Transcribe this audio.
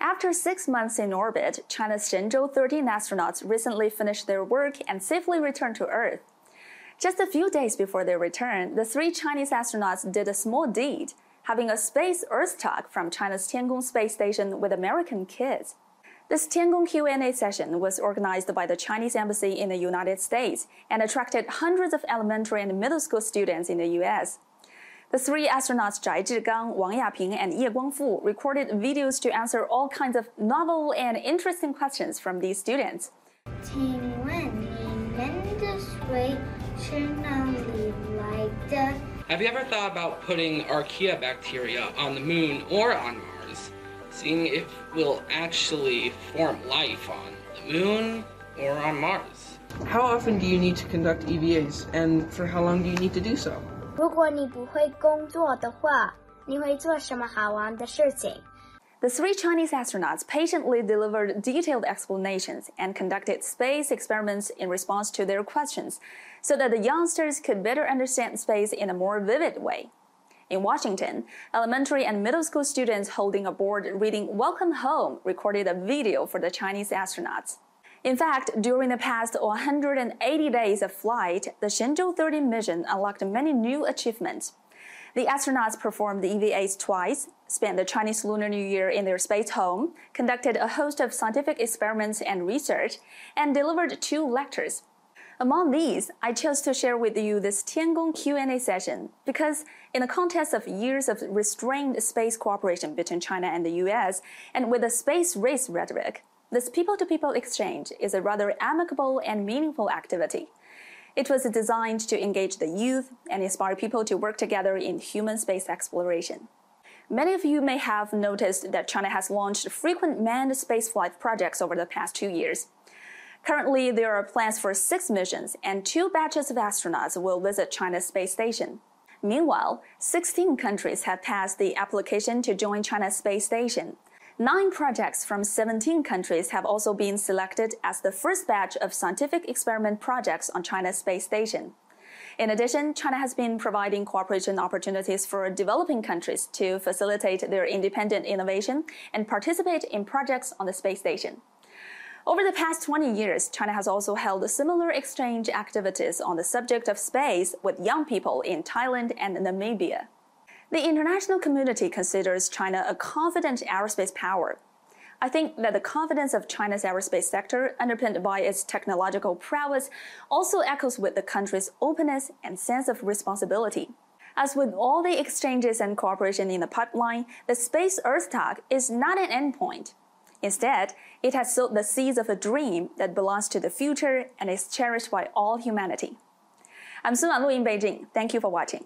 After six months in orbit, China's Shenzhou 13 astronauts recently finished their work and safely returned to Earth. Just a few days before their return, the three Chinese astronauts did a small deed, having a space Earth talk from China's Tiangong space station with American kids. This Tiangong Q&A session was organized by the Chinese Embassy in the United States and attracted hundreds of elementary and middle school students in the U.S. The three astronauts Zhai Zhigang, Wang Yaping, and Ye Guangfu recorded videos to answer all kinds of novel and interesting questions from these students. Have you ever thought about putting archaea bacteria on the moon or on Mars, seeing if we'll actually form life on the moon or on Mars? How often do you need to conduct EVAs, and for how long do you need to do so? 如果你不会工作的话，你会做什么好玩的事情？The three Chinese astronauts patiently delivered detailed explanations and conducted space experiments in response to their questions so that the youngsters could better understand space in a more vivid way. In Washington, elementary and middle school students holding a board reading Welcome Home recorded a video for the Chinese astronauts. In fact, during the past 180 days of flight, the Shenzhou 13 mission unlocked many new achievements. The astronauts performed the EVAs twice, spent the Chinese Lunar New Year in their space home, conducted a host of scientific experiments and research, and delivered two lectures. Among these, I chose to share with you this Tiangong Q&A session because in the context of years of restrained space cooperation between China and the US, and with the space race rhetoric, this people to people exchange is a rather amicable and meaningful activity. It was designed to engage the youth and inspire people to work together in human space exploration. Many of you may have noticed that China has launched frequent manned spaceflight projects over the past two years. Currently, there are plans for six missions, and two batches of astronauts will visit China's space station. Meanwhile, 16 countries have passed the application to join China's space station, Nine projects from 17 countries have also been selected as the first batch of scientific experiment projects on China's space station. In addition, China has been providing cooperation opportunities for developing countries to facilitate their independent innovation and participate in projects on the space station. Over the past 20 years, China has also held similar exchange activities on the subject of space with young people in Thailand and Namibia. The international community considers China a confident aerospace power. I think that the confidence of China's aerospace sector, underpinned by its technological prowess, also echoes with the country's openness and sense of responsibility. As with all the exchanges and cooperation in the pipeline, the Space Earth Talk is not an endpoint. Instead, it has sowed the seeds of a dream that belongs to the future and is cherished by all humanity. I'm Sun Lu in Beijing. Thank you for watching.